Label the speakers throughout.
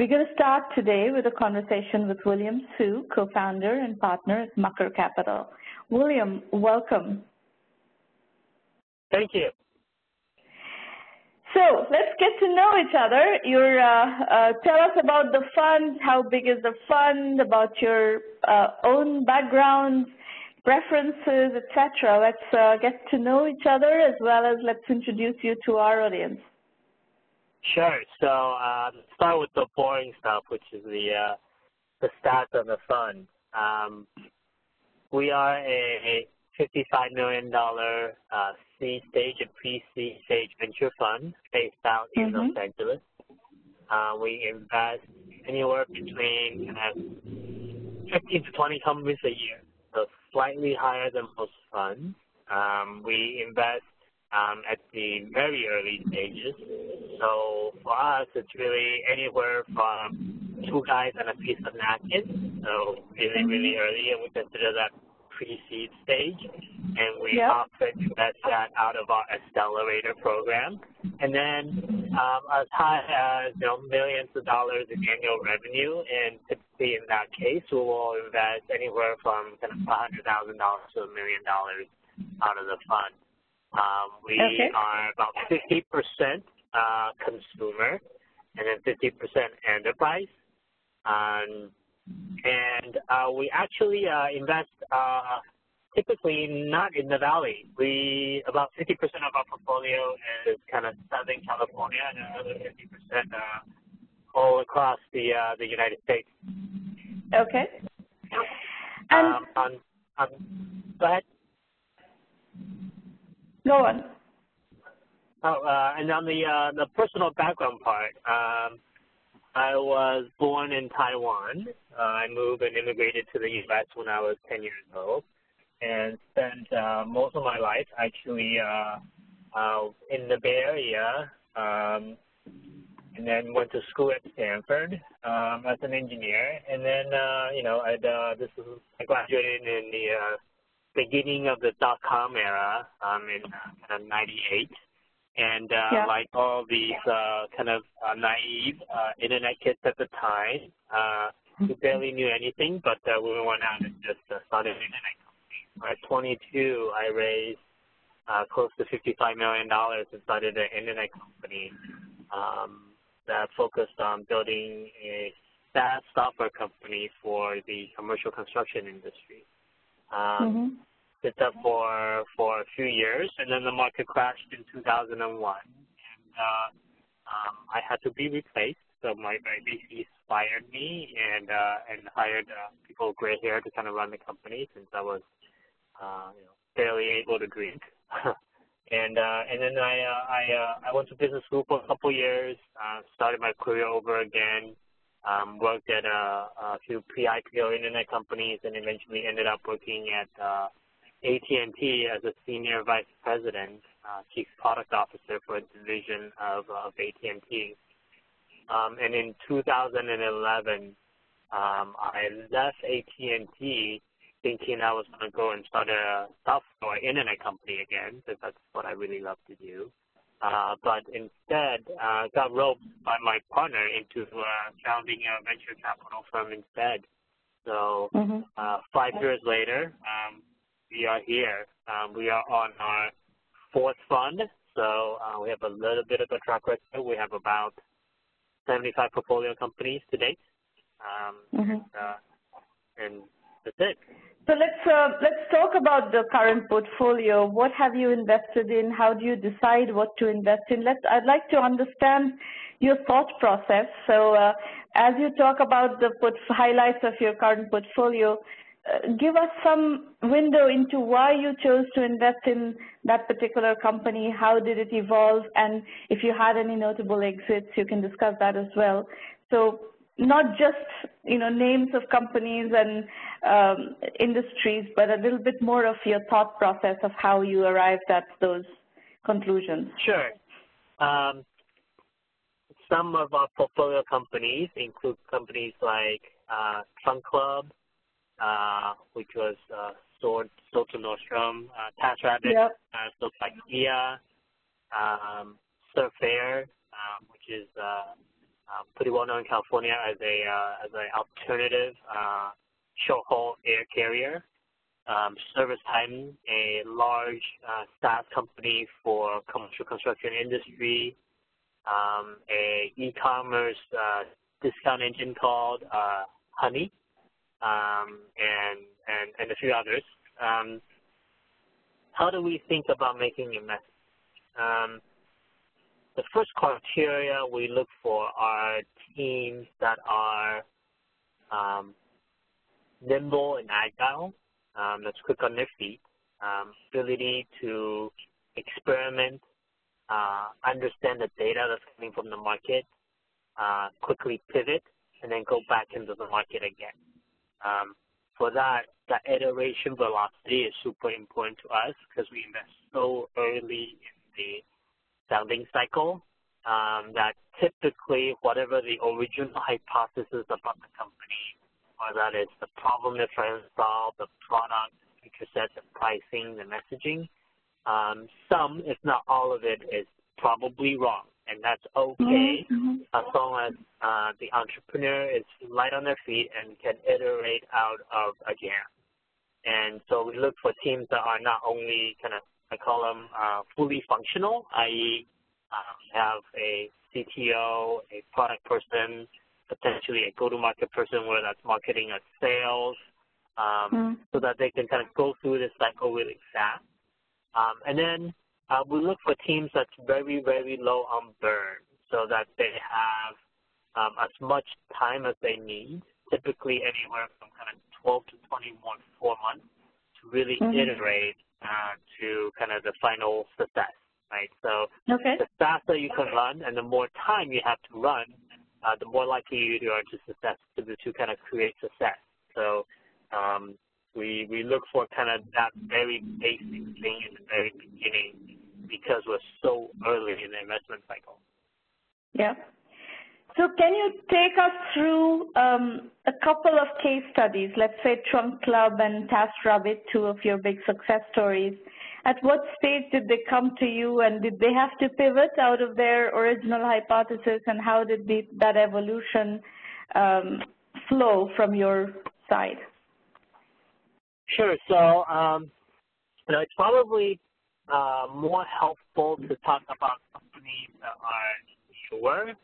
Speaker 1: We're going to start today with a conversation with William Hsu, co-founder and partner at Mucker Capital. William, welcome.
Speaker 2: Thank you.
Speaker 1: So let's get to know each other. Your, uh, uh, tell us about the fund, how big is the fund, about your uh, own background, preferences, etc. Let's uh, get to know each other as well as let's introduce you to our audience.
Speaker 2: Sure. So uh, start with the boring stuff, which is the uh, the stats of the fund. Um, we are a $55 million uh, seed stage and pre-seed stage venture fund based out in mm-hmm. Los Angeles. Uh, we invest anywhere between uh, 15 to 20 companies a year, so slightly higher than most funds. Um, we invest um, at the very early stages. So for us, it's really anywhere from two guys and a piece of napkin. So really, really mm-hmm. early, and we consider that pre-seed stage, and we yep. often invest that out of our accelerator program. And then um, as high as you know millions of dollars in annual revenue, and typically in that case, we will invest anywhere from kind of $500,000 to a million dollars out of the fund. Um, we okay. are about 50% uh, consumer and then 50% enterprise. Um, and uh, we actually uh, invest uh, typically not in the valley. We about 50% of our portfolio is kind of Southern California, and another 50% uh, all across the uh, the United States.
Speaker 1: Okay.
Speaker 2: And um, on, go ahead.
Speaker 1: Go on.
Speaker 2: Oh, uh, and on the uh, the personal background part, um, I was born in Taiwan. Uh, I moved and immigrated to the U.S. when I was 10 years old and spent uh, most of my life actually uh, uh, in the Bay Area um, and then went to school at Stanford um, as an engineer. And then, uh, you know, I'd, uh, this was, I graduated in the uh, beginning of the dot-com era um, in uh, 98. And uh, yeah. like all these uh, kind of uh, naive uh, internet kids at the time, uh, who barely knew anything, but uh, we went out and just uh, started an internet company. At 22, I raised uh, close to $55 million and started an internet company um, that focused on building a SaaS software company for the commercial construction industry. Um, mm-hmm did that for for a few years, and then the market crashed in 2001, and uh, um, I had to be replaced. So my, my VCs fired me and uh, and hired uh, people with gray hair to kind of run the company since I was uh, you know barely able to drink. and uh, and then I uh, I uh, I went to business school for a couple years, uh, started my career over again. Um, worked at a, a few pre-IPO internet companies, and eventually ended up working at uh, AT&T as a senior vice president, uh, chief product officer for a division of, of AT&T. Um, and in 2011, um, I left AT&T thinking I was going to go and start a software internet company again, because that's what I really love to do. Uh, but instead, uh, got roped by my partner into uh, founding a venture capital firm instead. So mm-hmm. uh, five years later, um, we are here. Um, we are on our fourth fund, so uh, we have a little bit of a track record. We have about 75 portfolio companies to date, um, mm-hmm. and, uh, and that's it.
Speaker 1: So let's uh, let's talk about the current portfolio. What have you invested in? How do you decide what to invest in? Let's. I'd like to understand your thought process. So uh, as you talk about the highlights of your current portfolio, uh, give us some window into why you chose to invest in that particular company, how did it evolve, and if you had any notable exits, you can discuss that as well. So not just you know names of companies and um, industries, but a little bit more of your thought process of how you arrived at those conclusions.
Speaker 2: Sure. Um, some of our portfolio companies include companies like uh, Trunk Club, uh, which was uh, sold, sold to Nordstrom, uh, TaskRabbit, yep. uh, sold by IKEA, um, Surf Air, um, which is uh, uh, pretty well known in California as a uh, as an alternative uh, short haul air carrier. Um, Service Titan, a large uh, SaaS company for commercial construction industry, um, a e-commerce uh, discount engine called uh, Honey, um, and, and, and a few others. Um, how do we think about making a? Um, the first criteria we look for are teams that are um, nimble and agile, um, that's quick on their feet, um, ability to experiment, uh, understand the data that's coming from the market, uh, quickly pivot, and then go back into the market again. Um, for that, that iteration velocity is super important to us because we invest so early in the founding cycle um, that typically whatever the original hypothesis about the company, or that is the problem they're trying to solve, the product, the feature set, the pricing, the messaging, um, some, if not all of it, is probably wrong, and that's okay mm-hmm. as long as uh, the entrepreneur is light on their feet and can iterate out of a jam. And so we look for teams that are not only kind of, I call them uh, fully functional, i.e., um, have a CTO, a product person, potentially a go-to-market person, whether that's marketing or sales, um, mm. so that they can kind of go through this cycle really fast. Um, and then uh, we look for teams that's very, very low on burn so that they have um, as much time as they need, typically anywhere from kind of 12 to 21, four months to really mm-hmm. iterate uh, to kind of the final success, right? So okay. the faster you can run and the more time you have to run, uh, the more likely you are to success to, to kind of create success. So um, we we look for kind of that very basic thing in the very beginning because we're so early in the investment cycle.
Speaker 1: Yeah. So can you take us through um, a couple of case studies, let's say Trunk Club and TaskRabbit, two of your big success stories. At what stage did they come to you and did they have to pivot out of their original hypothesis and how did the, that evolution um, flow from your side?
Speaker 2: Sure. So, um, you know, it's probably uh, more helpful to talk about companies that are newer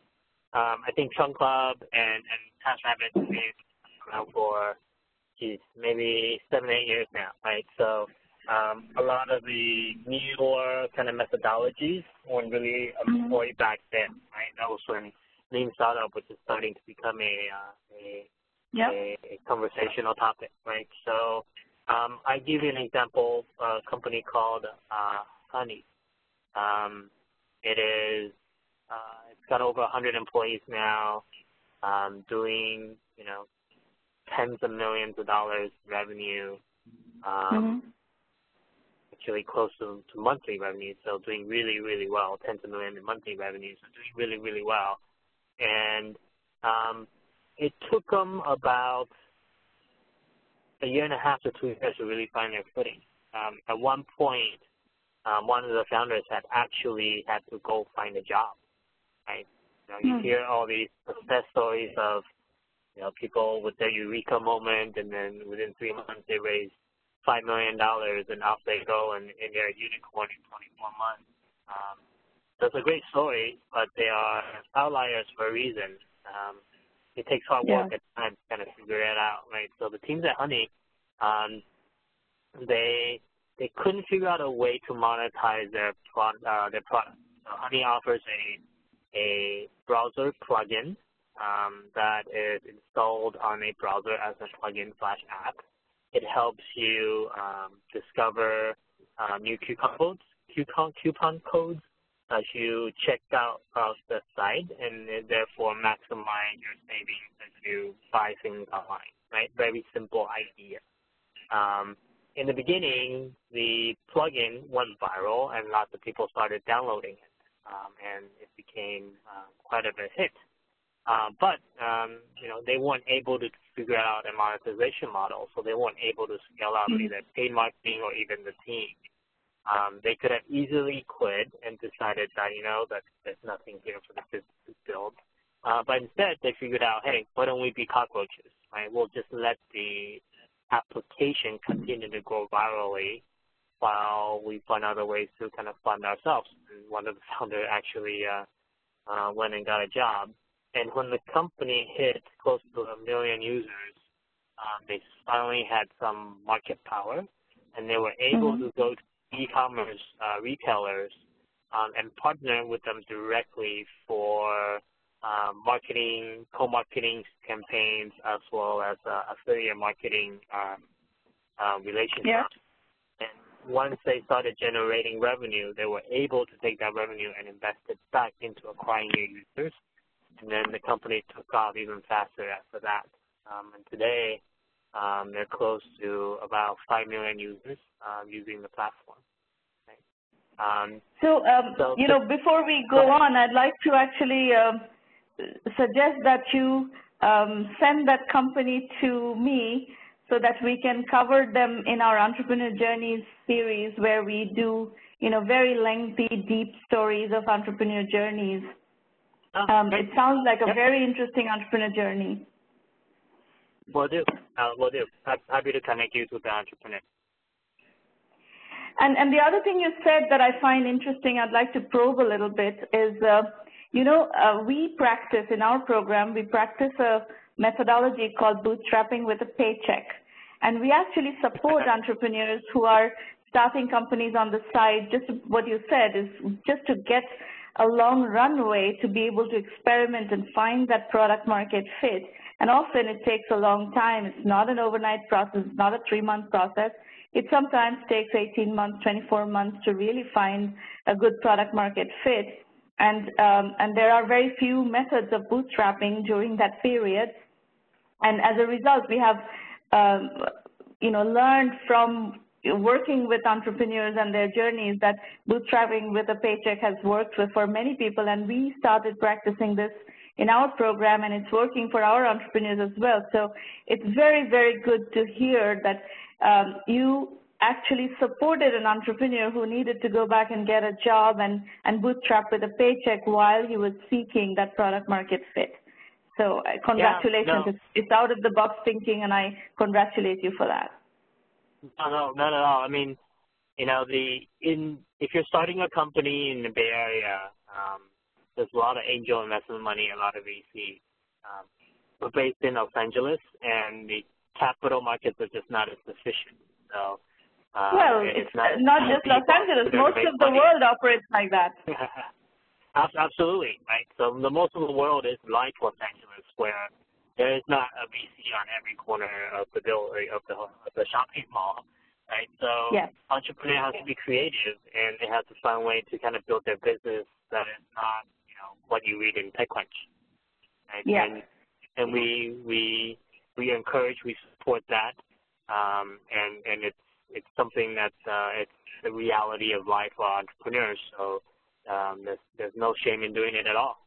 Speaker 2: um, I think Trunk Club and, and TaskRabbit have been around for, geez, maybe seven, eight years now, right? So um, a lot of the newer kind of methodologies weren't really employed mm-hmm. back then, right? That was when Lean Startup was just starting to become a, uh, a, yep. a, a conversational topic, right? So um, I give you an example, a company called uh, Honey. Um, it is uh, got over 100 employees now, um, doing, you know, tens of millions of dollars revenue, um, mm-hmm. actually close to, to monthly revenue, so doing really, really well, tens of millions in monthly revenue, so doing really, really well. And um, it took them about a year and a half to two years to really find their footing. Um, at one point, um, one of the founders had actually had to go find a job right? You know, you mm. hear all these success stories of, you know, people with their eureka moment, and then within three months they raise five million dollars, and off they go, and, and they're a unicorn in 24 months. Um, so it's a great story, but they are outliers for a reason. Um, it takes hard work yeah. and time to kind of figure it out, right? So the teams at Honey, um, they they couldn't figure out a way to monetize their product. Uh, their product. So Honey offers a a browser plugin um, that is installed on a browser as a plugin slash app. It helps you um, discover uh, new coupon codes, coupon, coupon codes as you check out of the site and therefore maximize your savings as you buy things online, right? Very simple idea. Um, in the beginning, the plugin went viral and lots of people started downloading it um, and it became uh, quite of a bit hit. Uh, but um, you know they weren't able to figure out a monetization model, so they weren't able to scale out mm-hmm. either paid marketing or even the team. Um, they could have easily quit and decided that you know that there's nothing here for the business to build. Uh, but instead, they figured out, hey, why don't we be cockroaches, right? We'll just let the application continue to grow virally while we find other ways to kind of fund ourselves. And one of the founders actually uh, uh, went and got a job. And when the company hit close to a million users, um, they finally had some market power, and they were able mm-hmm. to go to e-commerce uh, retailers um, and partner with them directly for uh, marketing, co-marketing campaigns, as well as uh, affiliate marketing um, uh, relationships. Yeah. Once they started generating revenue, they were able to take that revenue and invest it back into acquiring new users. And then the company took off even faster after that. Um, and today, um, they're close to about 5 million users um, using the platform.
Speaker 1: Um, so, um, so, you know, before we go on, I'd like to actually um, suggest that you um, send that company to me so that we can cover them in our Entrepreneur Journeys series where we do, you know, very lengthy, deep stories of entrepreneur journeys. Oh, um, it sounds like a very interesting entrepreneur journey.
Speaker 2: Will do. Uh, will do. Happy to connect you to the entrepreneur.
Speaker 1: And, and the other thing you said that I find interesting, I'd like to probe a little bit, is, uh, you know, uh, we practice in our program, we practice a methodology called bootstrapping with a paycheck. And we actually support entrepreneurs who are starting companies on the side, just what you said, is just to get a long runway to be able to experiment and find that product market fit. And often it takes a long time. It's not an overnight process, it's not a three-month process. It sometimes takes 18 months, 24 months to really find a good product market fit. And, um, and there are very few methods of bootstrapping during that period. And as a result, we have, um, you know, learned from working with entrepreneurs and their journeys that bootstrapping with a paycheck has worked for many people. And we started practicing this in our program and it's working for our entrepreneurs as well. So it's very, very good to hear that um, you actually supported an entrepreneur who needed to go back and get a job and, and bootstrap with a paycheck while he was seeking that product market fit. So uh, congratulations. Yeah, no. it's, it's out of the box thinking and I congratulate you for that.
Speaker 2: No, no, not at all. I mean, you know, the in if you're starting a company in the Bay Area, um, there's a lot of angel investment money, a lot of VC. Um, we're based in Los Angeles, and the capital markets are just not as efficient. So,
Speaker 1: uh, well, it's, not, not just Los Angeles. Most of the money. world operates like that.
Speaker 2: Absolutely, right. So the most of the world is like Los Angeles, where there is not a VC on every corner of the bill of the of the shopping mall, right? So yes. entrepreneur has to be creative, and they have to find a way to kind of build their business that is not, you know, what you read in TechCrunch. Right?
Speaker 1: Yeah.
Speaker 2: And, and we we we encourage, we support that, um, and and it's it's something that's uh, it's the reality of life for entrepreneurs. So um, there's there's no shame in doing it at all.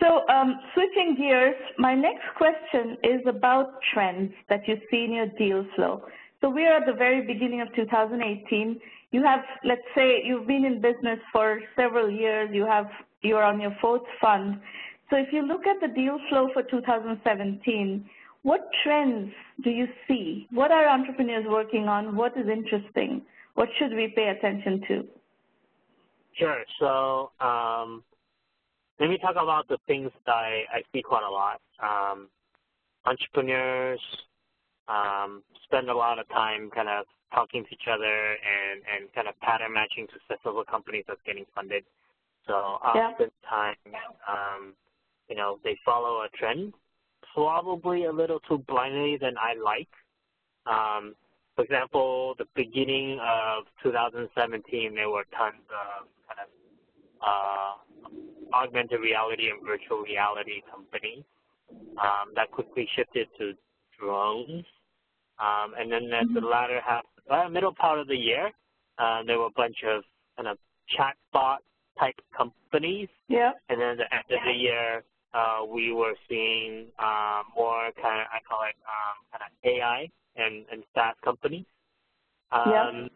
Speaker 1: So um, switching gears, my next question is about trends that you see in your deal flow. So we are at the very beginning of 2018. You have, let's say, you've been in business for several years. You have, you're on your fourth fund. So if you look at the deal flow for 2017, what trends do you see? What are entrepreneurs working on? What is interesting? What should we pay attention to?
Speaker 2: Sure. So um, let me talk about the things that I, I see quite a lot. Um, entrepreneurs um, spend a lot of time kind of talking to each other and, and kind of pattern matching successful companies that's getting funded. So oftentimes, yeah. um, you know, they follow a trend, probably a little too blindly than I like. Um, for example, the beginning of 2017, there were tons of kind of uh, augmented reality and virtual reality companies um, that quickly shifted to drones. Um, and then at the mm-hmm. latter half, uh, middle part of the year, uh, there were a bunch of kind of chatbot type companies.
Speaker 1: Yeah.
Speaker 2: And then at the end of the year, uh, we were seeing uh, more kind of, I call it um, kind of AI and, and SaaS companies. Um,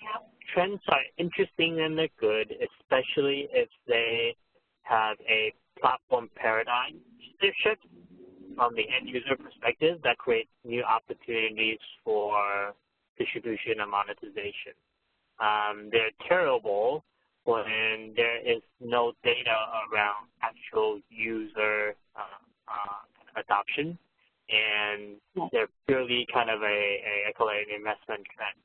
Speaker 2: yeah. Trends are interesting and they're good, especially if they have a platform paradigm shift from the end user perspective that creates new opportunities for distribution and monetization. Um, they're terrible when there is no data around actual user uh, uh, adoption, and they're purely kind of a, a I call it an investment trend.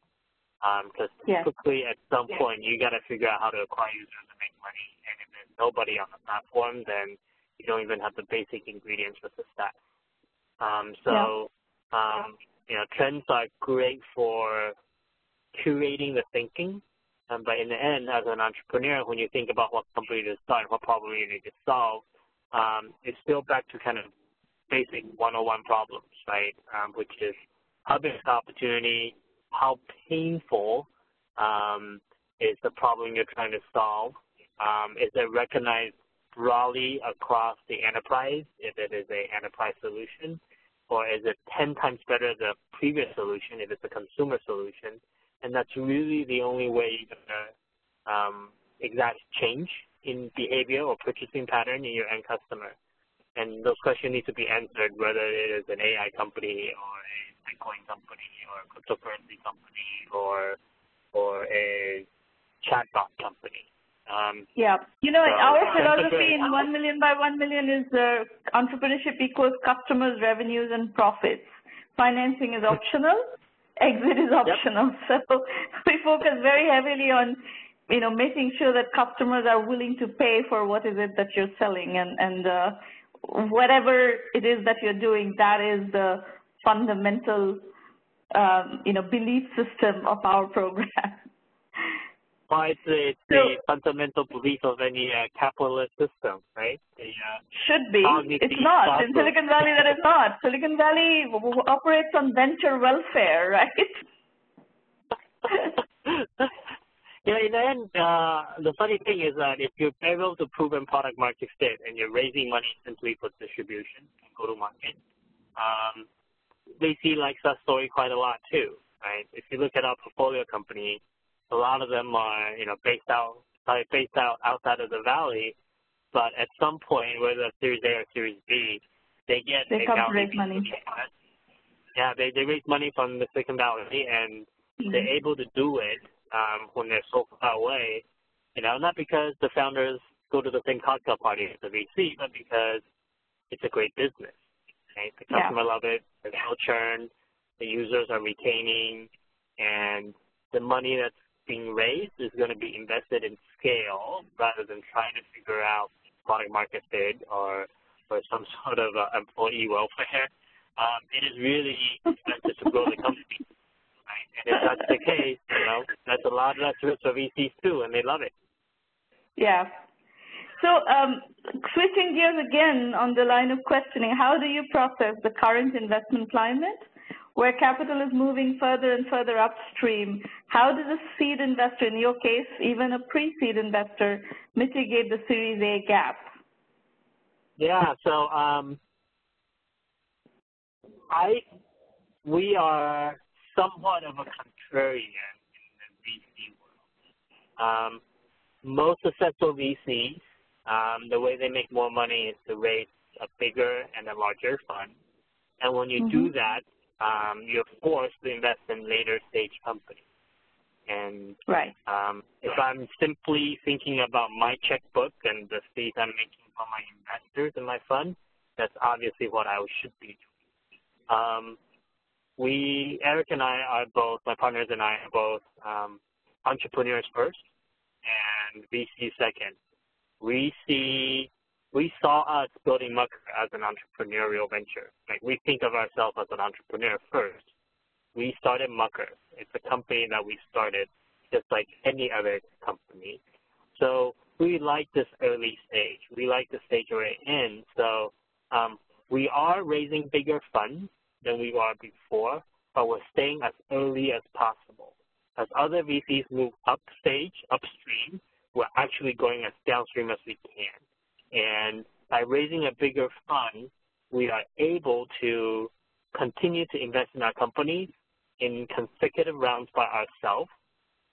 Speaker 2: Because um, yes. typically at some yes. point you got to figure out how to acquire users and make money, and if there's nobody on the platform, then you don't even have the basic ingredients for success. Um, so, yeah. um, you know, trends are great for curating the thinking um, but in the end, as an entrepreneur, when you think about what company to start, what problem you need to solve, um, it's still back to kind of basic 101 problems, right? Um, which is how big is the opportunity, how painful um, is the problem you're trying to solve, um, is it recognized broadly across the enterprise if it is a enterprise solution, or is it 10 times better than the previous solution if it's a consumer solution? and that's really the only way you're going to um, exact change in behavior or purchasing pattern in your end customer. And those questions need to be answered whether it is an AI company or a Bitcoin company or a cryptocurrency company or or a chatbot company. Um,
Speaker 1: yeah, you know, so our philosophy in 1 million by 1 million is uh, entrepreneurship equals customers, revenues, and profits. Financing is optional, exit is optional. Yep. So we focus very heavily on, you know, making sure that customers are willing to pay for what is it that you're selling and, and uh, whatever it is that you're doing, that is the fundamental, um, you know, belief system of our program.
Speaker 2: Well, it's, it's so, the fundamental belief of any uh, capitalist system, right? The, uh,
Speaker 1: should be. It's not. In Silicon Valley, that is not. Silicon Valley operates on venture welfare, right?
Speaker 2: yeah, in the end, uh, the funny thing is that if you're able to prove in product market fit and you're raising money simply for distribution and go to market, um, they see like that story quite a lot too, right? If you look at our portfolio company, a lot of them are, you know, based out probably based out outside of the valley, but at some point, whether it's Series A or Series B, they get
Speaker 1: they come raise money.
Speaker 2: Yeah, they they raise money from the Silicon Valley, and mm-hmm. they're able to do it um, when they're so far away. You know, not because the founders go to the same cocktail party as the VC, but because it's a great business. Right? The customer yeah. love it. There's no churn. The users are retaining, and the money that's being raised is going to be invested in scale rather than trying to figure out product market fit or or some sort of uh, employee welfare. Um, it is really expensive to grow the company. Right? And if that's the case, you know, that's a lot less risk for VCs too, and they love it.
Speaker 1: Yeah. So um, switching gears again on the line of questioning, how do you process the current investment climate where capital is moving further and further upstream, how does a seed investor, in your case, even a pre-seed investor, mitigate the Series A gap?
Speaker 2: Yeah, so um, I we are somewhat of a contrarian in the VC world. Um, most successful VCs, um, the way they make more money is to raise a bigger and a larger fund. And when you mm -hmm. do mm-hmm. that, um, you're forced to invest in later stage companies. And
Speaker 1: right.
Speaker 2: um, if I'm simply thinking about my checkbook and the fees I'm making for my investors in my fund, that's obviously what I should be doing. Um, we, Erik and I are both, my partners and I are both um, entrepreneurs first and VC second. We see we saw us building Mucker as an entrepreneurial venture. Like we think of ourselves as an entrepreneur first. We started Mucker. It's a company that we started just like any other company. So we like this early stage. We like the stage we're in. So um, we are raising bigger funds than we were before, but we're staying as early as possible. As other VCs move upstage, upstream, we're actually going as downstream as we can. And by raising a bigger fund, we are able to continue to invest in our company in consecutive rounds by ourselves,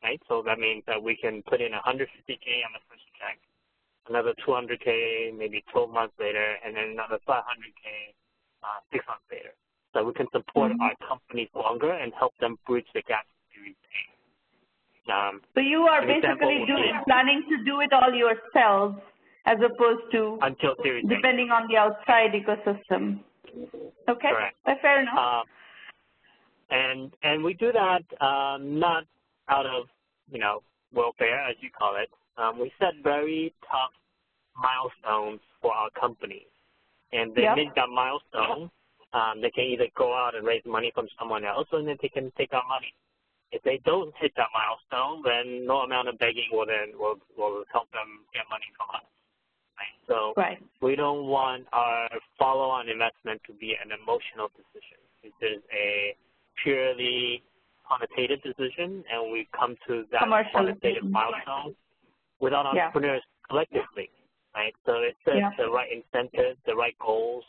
Speaker 2: right? So that means that we can put in 150K on the first check, another 200K maybe 12 months later, and then another 500K uh, six months later. So we can support mm -hmm. our companies longer and help them bridge the gap to Series A.
Speaker 1: Um, so you are basically doing, planning to do it all yourselves as opposed to
Speaker 2: until series
Speaker 1: depending on the outside ecosystem. Okay,
Speaker 2: Correct.
Speaker 1: fair enough.
Speaker 2: Uh, and and we do that um, not out of you know welfare as you call it. Um, we set very tough milestones for our companies and they yep. meet that milestone, um, they can either go out and raise money from someone else, or then they can take our money. If they don't hit that milestone, then no amount of begging will then will, will help them get money from us. So
Speaker 1: right.
Speaker 2: we don't want our follow-on investment to be an emotional decision. It is a purely quantitative decision, and we come to that quantitative mm-hmm. milestone without entrepreneurs yeah. collectively right? So it sets yeah. the right incentives, the right goals,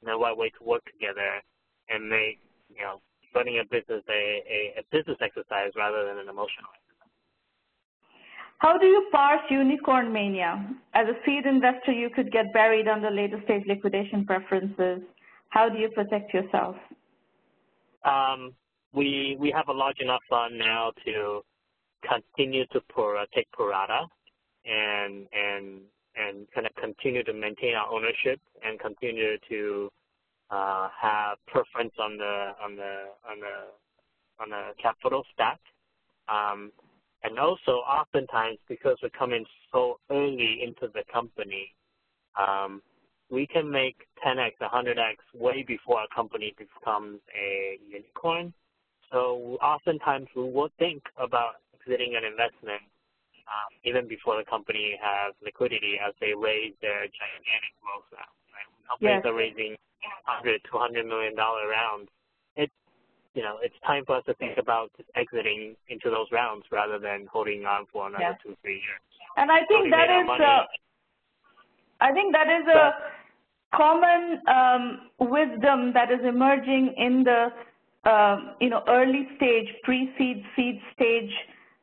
Speaker 2: and the right way to work together and make, you know, running a business a, a, a business exercise rather than an emotional exercise.
Speaker 1: How do you parse unicorn mania? As a seed investor, you could get buried under later stage liquidation preferences. How do you protect yourself?
Speaker 2: Um, we we have a large enough fund now to continue to pro, take pro and and and kind of continue to maintain our ownership and continue to uh, have preference on the on the on the on the capital stack. Um, and also, oftentimes, because we come in so early into the company, um, we can make 10x, 100x way before a company becomes a unicorn. So oftentimes we will think about exiting an investment um, even before the company has liquidity as they raise their gigantic growth rounds. Right? Companies yes. are raising 100, 200 million dollar rounds. It's you know it's time for us to think about exiting into those rounds rather than holding on for another yes. two, three years.
Speaker 1: And I think that is uh, I think that is a common um, wisdom that is emerging in the uh, you know early stage, pre-seed, seed stage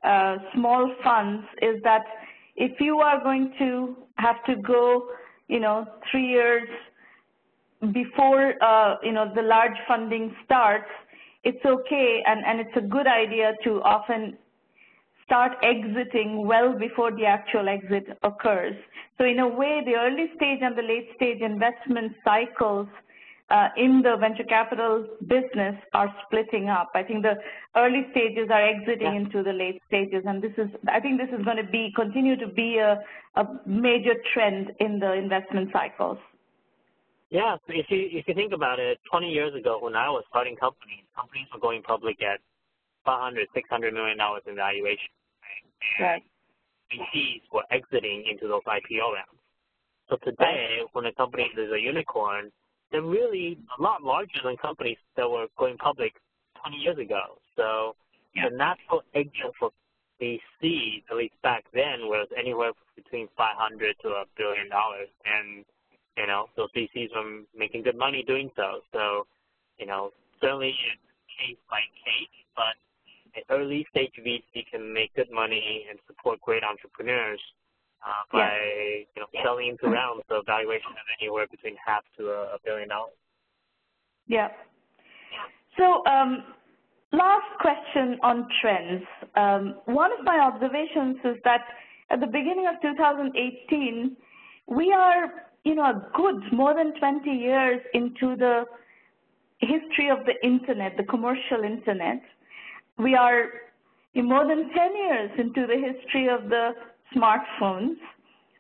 Speaker 1: uh, small funds is that if you are going to have to go, you know, three years before, uh, you know, the large funding starts, it's okay and, and it's a good idea to often start exiting well before the actual exit occurs. So in a way, the early stage and the late stage investment cycles uh, in the venture capital business are splitting up. I think the early stages are exiting yeah. into the late stages, and this is, I think this is going to be, continue to be a, a major trend in the investment cycles.
Speaker 2: Yeah, so if you if you think about it, 20 years ago when I was starting companies, companies were going public at 500, 600 million dollars in valuation,
Speaker 1: right? right.
Speaker 2: VCs were exiting into those IPO rounds. So today, when a company is a unicorn, they're really a lot larger than companies that were going public 20 years ago. So yeah. the natural exit for VC, at least back then, was anywhere between 500 to a billion dollars, and you know those VCs were making good money doing so. So you know certainly it's case by case, but an early stage VC can make good money and support great entrepreneurs uh, by yeah. you know selling into rounds of valuation of anywhere between half to a, a billion dollars.
Speaker 1: Yeah. So um, last question on trends. Um, one of my observations is that at the beginning of 2018, we are you know a good more than 20 years into the history of the internet, the commercial internet. We are in more than 10 years into the history of the smartphones,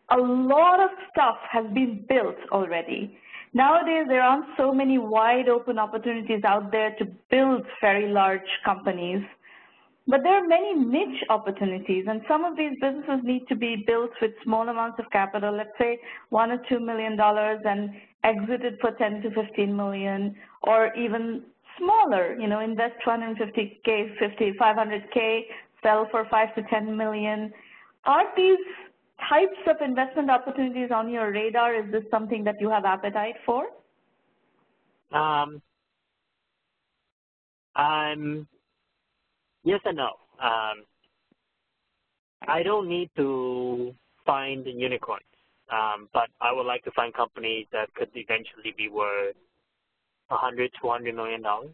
Speaker 1: a lot of stuff has been built already. Nowadays, there aren't so many wide open opportunities out there to build very large companies, but there are many niche opportunities, and some of these businesses need to be built with small amounts of capital, let's say one or two million dollars, and exited for 10 to 15 million, or even smaller, you know, invest 250k, 50, 500k, sell for 5 to 10 million, are these types of investment opportunities on your radar? Is this something that you have appetite for?
Speaker 2: Um, I'm yes and no. Um, I don't need to find unicorns. Um, but I would like to find companies that could eventually be worth 100, 200 million dollars.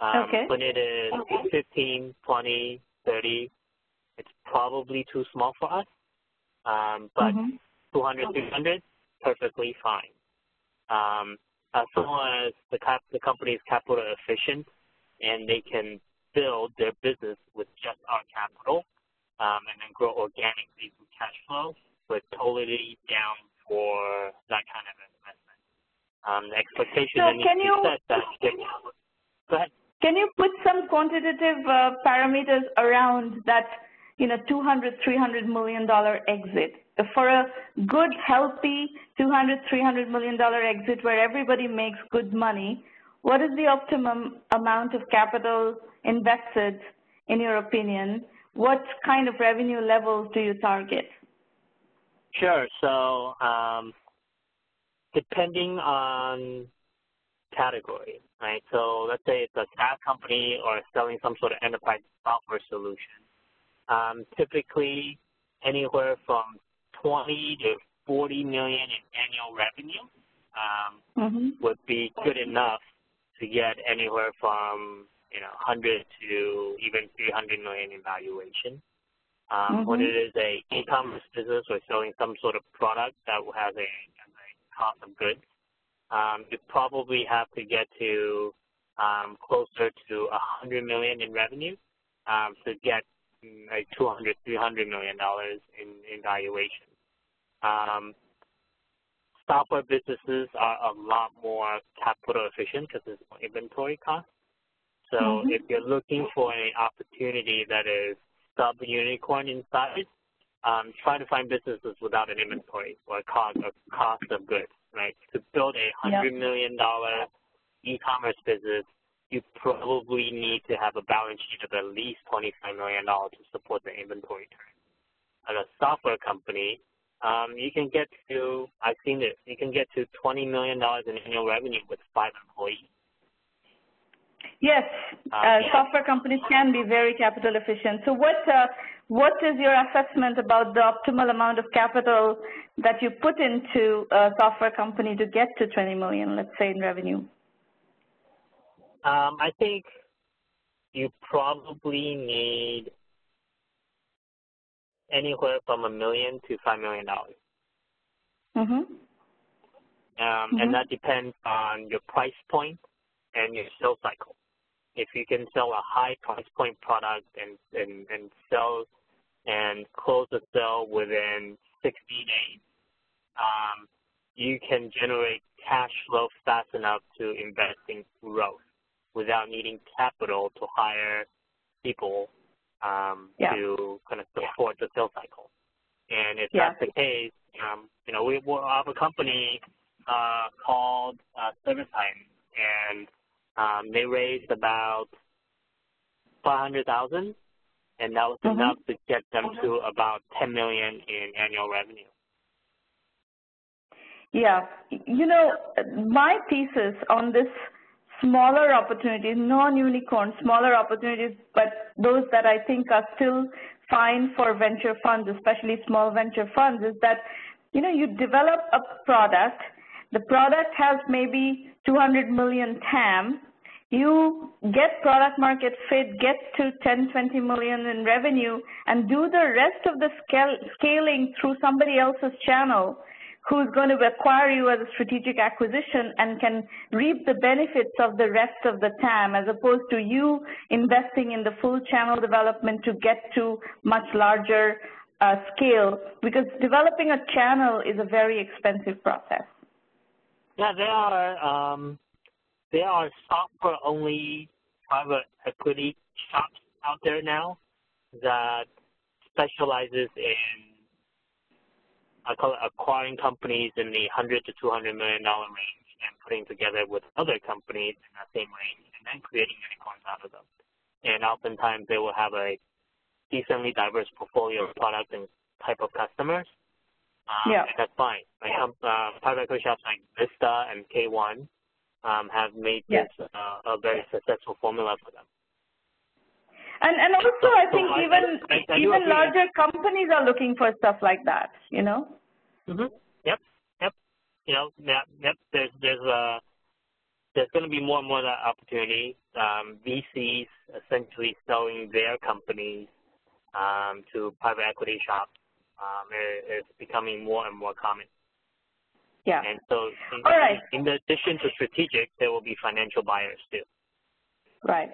Speaker 2: Um,
Speaker 1: okay.
Speaker 2: When it is okay. 15, 20, 30, it's probably too small for us. Um, but mm-hmm. 200, 300, perfectly fine. Um, as long as the, cap- the company is capital efficient and they can build their business with just our capital um, and then grow organically through cash flow, we're totally down for that kind of investment. Um, the expectation
Speaker 1: so
Speaker 2: can
Speaker 1: you,
Speaker 2: that. Go ahead.
Speaker 1: Can you put some quantitative uh, parameters around that, you know, 200, 300 million dollar exit? For a good, healthy 200, 300 million dollar exit where everybody makes good money, what is the optimum amount of capital invested, in your opinion? What kind of revenue levels do you target?
Speaker 2: Sure. So, um, depending on category, right? So let's say it's a SaaS company or selling some sort of enterprise software solution. Um, typically, anywhere from 20 to 40 million in annual revenue um, mm-hmm. would be good enough to get anywhere from you know 100 to even 300 million in valuation. Um, mm-hmm. When it is a e-commerce business or selling some sort of product that has a, a cost of goods, um, you probably have to get to um, closer to 100 million in revenue um, to get like 200, 300 million dollars in, in valuation. Um, software businesses are a lot more capital efficient because there's more inventory cost. So mm-hmm. if you're looking for an opportunity that is sub unicorn in size, um, try to find businesses without an inventory or cost of cost of goods. Right to build a hundred yep. million dollar e-commerce business, you probably need to have a balance sheet of at least twenty five million dollars to support the inventory turn. At a software company, um, you can get to I've seen this. You can get to twenty million dollars in annual revenue with five employees.
Speaker 1: Yes, uh, uh, software companies can be very capital efficient. So what uh, what is your assessment about the optimal amount of capital that you put into a software company to get to 20 million, let's say, in revenue?
Speaker 2: Um, I think you probably need anywhere from a million to five million dollars.
Speaker 1: Mm-hmm. Um,
Speaker 2: mm-hmm. And that depends on your price point and your sales cycle if you can sell a high price point product and, and, and sell and close the sale within 60 days, um, you can generate cash flow fast enough to invest in growth without needing capital to hire people um, yeah. to kind of support the sales cycle. And if yeah. that's the case, um, you know, we, we have a company uh, called uh, ServiceTitan, and um, they raised about 500,000 and that was mm-hmm. enough to get them to about 10 million in annual revenue.
Speaker 1: Yeah, you know, my thesis on this smaller opportunities, non-unicorn, smaller opportunities, but those that I think are still fine for venture funds, especially small venture funds, is that, you know, you develop a product, the product has maybe 200 million TAM, you get product market fit, get to 10, 20 million in revenue, and do the rest of the scaling through somebody else's channel who's going to acquire you as a strategic acquisition and can reap the benefits of the rest of the TAM as opposed to you investing in the full channel development to get to much larger uh, scale because developing a channel is a very expensive process.
Speaker 2: Yeah, there are um, there are software-only private equity shops out there now that specializes in I call it acquiring companies in the 100 to 200 million dollar range and putting together with other companies in that same range and then creating unicorns out of them. And oftentimes they will have a decently diverse portfolio of products and type of customers. Um, yeah. And that's fine. Like uh, private equity shops like Vista and K1 um, have made this uh, a very successful formula for them.
Speaker 1: And and also, so, I think so even I, I, even larger companies are looking for stuff like that. You know.
Speaker 2: Mm-hmm. Yep. Yep. You know, yep. yep. There's there's uh there's going to be more and more that opportunity. Um, VCs essentially selling their companies um, to private equity shops um, is, becoming more and more common.
Speaker 1: Yeah.
Speaker 2: And so, in,
Speaker 1: All right.
Speaker 2: in addition to strategic, there will be financial buyers too.
Speaker 1: Right.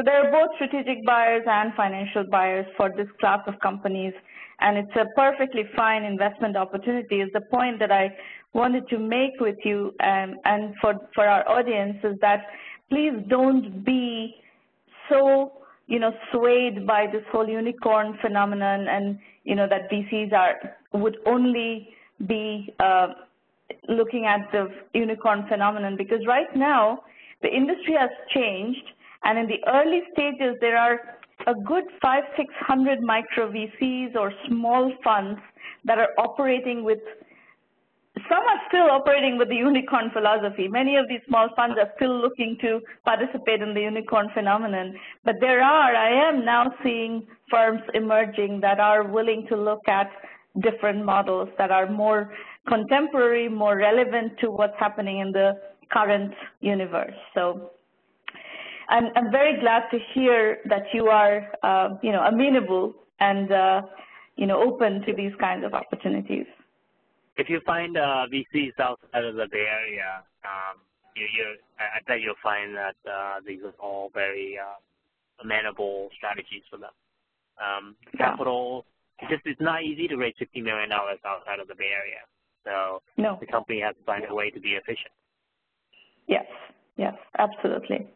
Speaker 1: So there are both strategic buyers and financial buyers for this class of companies, and it's a perfectly fine investment opportunity. Is the point that I wanted to make with you um, and for for our audience is that please don't be so you know swayed by this whole unicorn phenomenon, and you know that VCs are would only be uh, looking at the unicorn phenomenon because right now the industry has changed and in the early stages, there are a good five, 600 micro VCs or small funds that are operating with, some are still operating with the unicorn philosophy. Many of these small funds are still looking to participate in the unicorn phenomenon. But there are, I am now seeing firms emerging that are willing to look at different models that are more contemporary, more relevant to what's happening in the current universe. So I'm, I'm very glad to hear that you are, uh, you know, amenable and, uh, you know, open to these kinds of opportunities.
Speaker 2: If you find uh, VCs outside of the Bay Area, um, you, you, I bet you'll find that uh, these are all very uh, amenable strategies for them. Um. Capital, it's just it's not easy to raise $50 million outside of the Bay Area. So
Speaker 1: no.
Speaker 2: the company has to find a way to be efficient.
Speaker 1: Yes, yes, absolutely.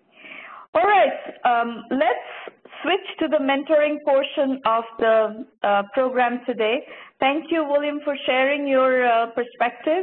Speaker 1: All right, um, let's switch to the mentoring portion of the uh, program today. Thank you, William, for sharing your uh, perspective.